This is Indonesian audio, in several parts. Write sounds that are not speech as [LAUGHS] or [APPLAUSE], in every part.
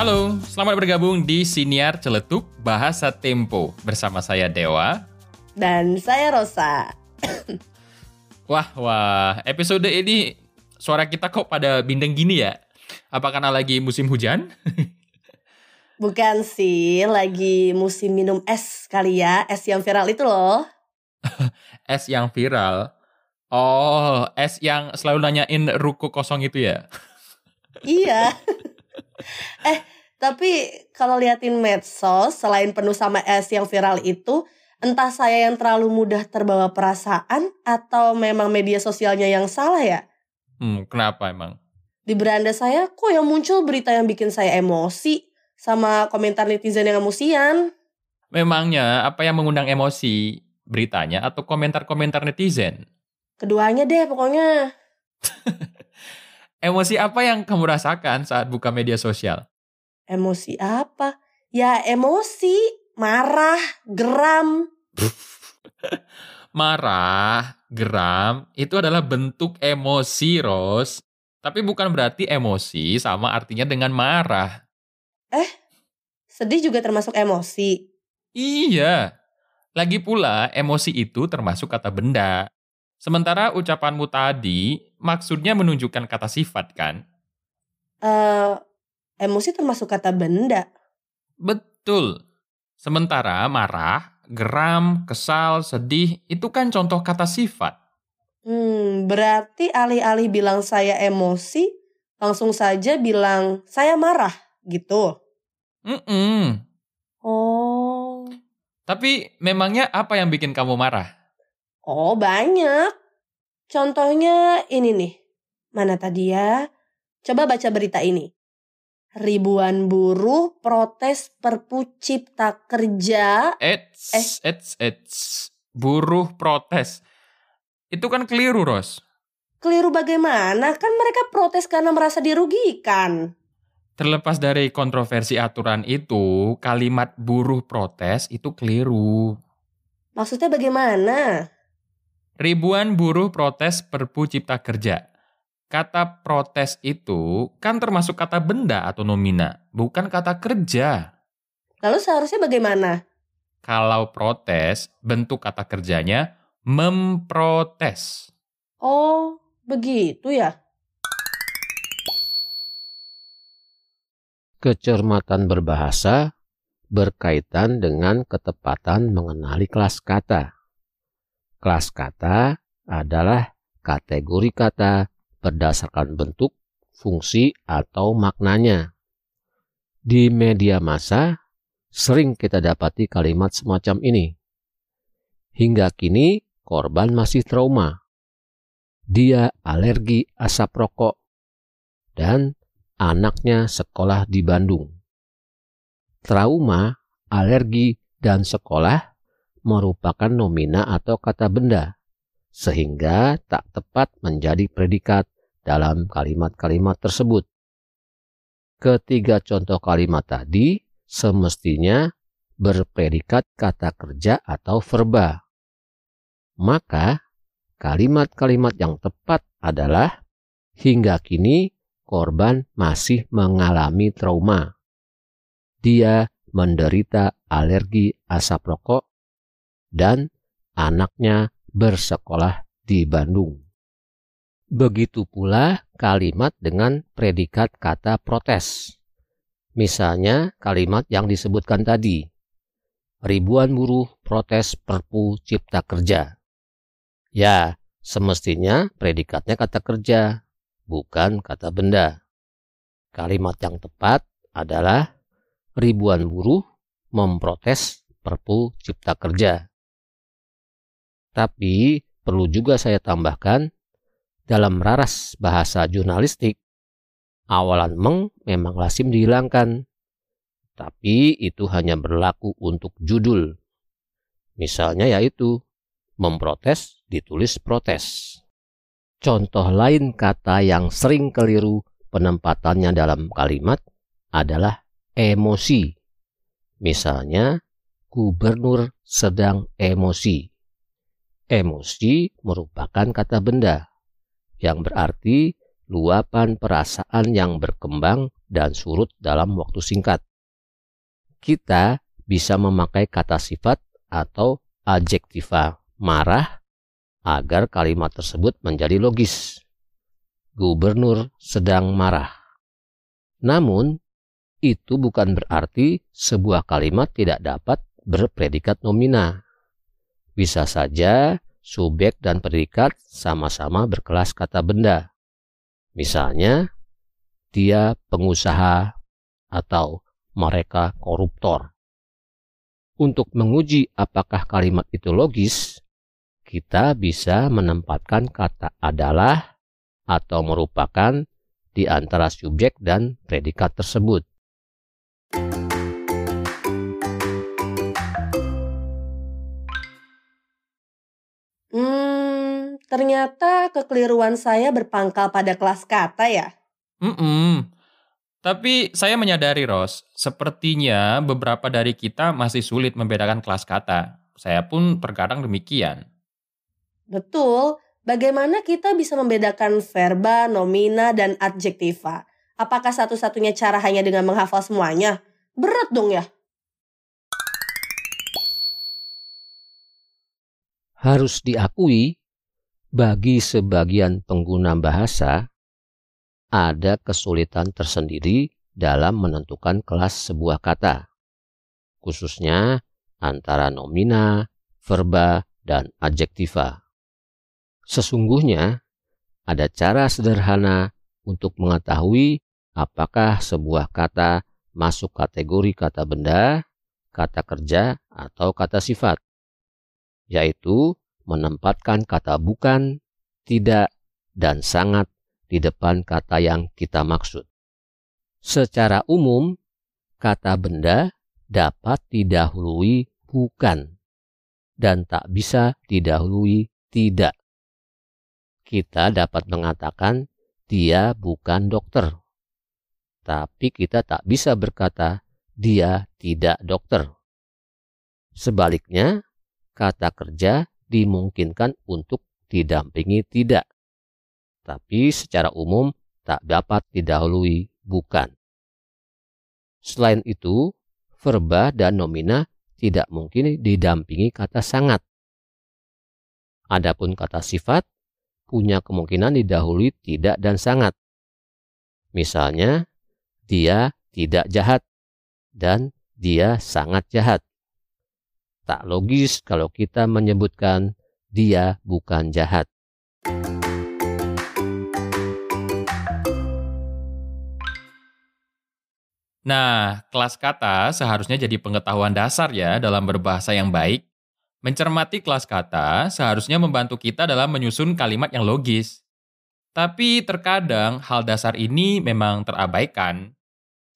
Halo, selamat bergabung di Siniar Celetuk Bahasa Tempo bersama saya Dewa. Dan saya Rosa. Wah, wah, episode ini suara kita kok pada bindeng gini ya? Apa karena lagi musim hujan? [LAUGHS] Bukan sih, lagi musim minum es kali ya, es yang viral itu loh. [LAUGHS] es yang viral? Oh, es yang selalu nanyain ruko kosong itu ya? iya. [LAUGHS] eh, tapi kalau liatin medsos, selain penuh sama es yang viral itu, entah saya yang terlalu mudah terbawa perasaan atau memang media sosialnya yang salah ya? Hmm, kenapa emang? Di beranda saya kok yang muncul berita yang bikin saya emosi sama komentar netizen yang emosian. Memangnya apa yang mengundang emosi? Beritanya atau komentar-komentar netizen? Keduanya deh pokoknya. [LAUGHS] emosi apa yang kamu rasakan saat buka media sosial? Emosi apa? Ya emosi, marah, geram. [LAUGHS] marah, geram, itu adalah bentuk emosi, Ros. Tapi bukan berarti emosi sama artinya dengan marah. Eh, sedih juga termasuk emosi? Iya. Lagi pula, emosi itu termasuk kata benda. Sementara ucapanmu tadi maksudnya menunjukkan kata sifat, kan? Eh, uh, emosi termasuk kata benda. Betul. Sementara marah, geram, kesal, sedih itu kan contoh kata sifat. Hmm, berarti alih-alih bilang saya emosi, langsung saja bilang saya marah gitu. Mm -mm. Oh. Tapi memangnya apa yang bikin kamu marah? Oh, banyak. Contohnya ini nih. Mana tadi ya? Coba baca berita ini. Ribuan buruh protes perpu cipta kerja. Eits, eh. eits, eits. Buruh protes. Itu kan keliru, Ros. Keliru bagaimana? Kan mereka protes karena merasa dirugikan. Terlepas dari kontroversi aturan itu, kalimat buruh protes itu keliru. Maksudnya bagaimana? Ribuan buruh protes Perpu Cipta Kerja. Kata protes itu kan termasuk kata benda atau nomina, bukan kata kerja. Lalu seharusnya bagaimana? Kalau protes, bentuk kata kerjanya memprotes. Oh, begitu ya? Kecermatan berbahasa berkaitan dengan ketepatan mengenali kelas kata. Kelas kata adalah kategori kata berdasarkan bentuk, fungsi, atau maknanya. Di media massa, sering kita dapati kalimat semacam ini. Hingga kini, korban masih trauma. Dia alergi asap rokok dan anaknya sekolah di Bandung. Trauma, alergi, dan sekolah merupakan nomina atau kata benda, sehingga tak tepat menjadi predikat dalam kalimat-kalimat tersebut. Ketiga contoh kalimat tadi semestinya berpredikat kata kerja atau verba maka kalimat-kalimat yang tepat adalah hingga kini korban masih mengalami trauma. Dia menderita alergi asap rokok dan anaknya bersekolah di Bandung. Begitu pula kalimat dengan predikat kata protes. Misalnya kalimat yang disebutkan tadi. Ribuan buruh protes Perpu Cipta Kerja. Ya, semestinya predikatnya kata kerja, bukan kata benda. Kalimat yang tepat adalah ribuan buruh memprotes Perpu Cipta Kerja. Tapi perlu juga saya tambahkan, dalam raras bahasa jurnalistik, awalan meng memang lazim dihilangkan. Tapi itu hanya berlaku untuk judul. Misalnya yaitu memprotes ditulis protes. Contoh lain kata yang sering keliru penempatannya dalam kalimat adalah emosi. Misalnya, gubernur sedang emosi. Emosi merupakan kata benda yang berarti luapan perasaan yang berkembang dan surut dalam waktu singkat. Kita bisa memakai kata sifat atau adjektiva marah agar kalimat tersebut menjadi logis. Gubernur sedang marah. Namun, itu bukan berarti sebuah kalimat tidak dapat berpredikat nomina. Bisa saja subjek dan predikat sama-sama berkelas kata benda. Misalnya, dia pengusaha atau mereka koruptor. Untuk menguji apakah kalimat itu logis, kita bisa menempatkan kata adalah atau merupakan di antara subjek dan predikat tersebut. Ternyata kekeliruan saya berpangkal pada kelas kata ya. Mm -mm. Tapi saya menyadari, Ros, sepertinya beberapa dari kita masih sulit membedakan kelas kata. Saya pun terkadang demikian. Betul, bagaimana kita bisa membedakan verba, nomina, dan adjektiva? Apakah satu-satunya cara hanya dengan menghafal semuanya? Berat dong ya. Harus diakui, bagi sebagian pengguna bahasa, ada kesulitan tersendiri dalam menentukan kelas sebuah kata, khususnya antara nomina, verba, dan adjektiva. Sesungguhnya, ada cara sederhana untuk mengetahui apakah sebuah kata masuk kategori kata benda, kata kerja, atau kata sifat yaitu menempatkan kata bukan, tidak, dan sangat di depan kata yang kita maksud. Secara umum, kata benda dapat didahului bukan dan tak bisa didahului tidak. Kita dapat mengatakan dia bukan dokter, tapi kita tak bisa berkata dia tidak dokter. Sebaliknya, kata kerja dimungkinkan untuk didampingi tidak, tapi secara umum tak dapat didahului bukan. Selain itu, verba dan nomina tidak mungkin didampingi kata sangat. Adapun kata sifat punya kemungkinan didahului tidak dan sangat. Misalnya, dia tidak jahat dan dia sangat jahat. Tak logis kalau kita menyebutkan dia bukan jahat. Nah, kelas kata seharusnya jadi pengetahuan dasar ya dalam berbahasa yang baik. Mencermati kelas kata seharusnya membantu kita dalam menyusun kalimat yang logis. Tapi terkadang hal dasar ini memang terabaikan.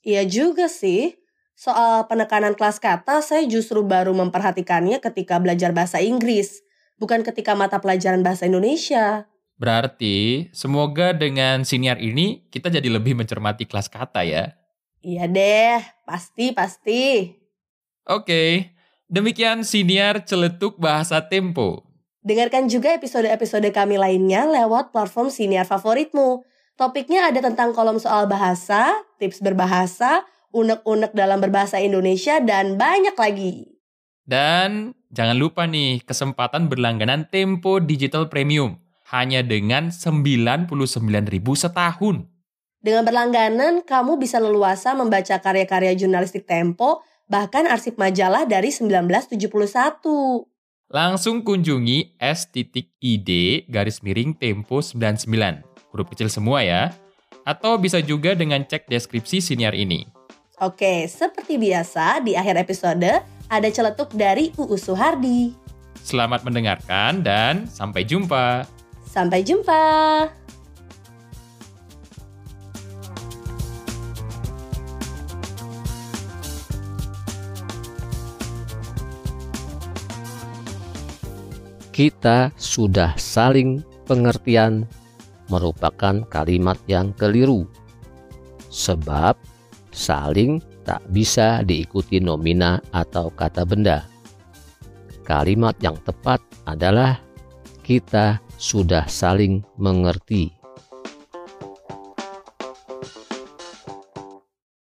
Iya juga sih. Soal penekanan kelas kata, saya justru baru memperhatikannya ketika belajar bahasa Inggris, bukan ketika mata pelajaran bahasa Indonesia. Berarti, semoga dengan siniar ini kita jadi lebih mencermati kelas kata ya. Iya deh, pasti-pasti. Oke, demikian siniar celetuk bahasa Tempo. Dengarkan juga episode-episode kami lainnya lewat platform siniar favoritmu. Topiknya ada tentang kolom soal bahasa, tips berbahasa, unek-unek dalam berbahasa Indonesia, dan banyak lagi. Dan jangan lupa nih, kesempatan berlangganan Tempo Digital Premium hanya dengan 99.000 setahun. Dengan berlangganan, kamu bisa leluasa membaca karya-karya jurnalistik Tempo, bahkan arsip majalah dari 1971. Langsung kunjungi s.id garis miring Tempo 99, huruf kecil semua ya. Atau bisa juga dengan cek deskripsi siniar ini. Oke, seperti biasa di akhir episode ada celetuk dari UU Suhardi. Selamat mendengarkan dan sampai jumpa. Sampai jumpa. Kita sudah saling pengertian merupakan kalimat yang keliru. Sebab saling tak bisa diikuti nomina atau kata benda. Kalimat yang tepat adalah kita sudah saling mengerti.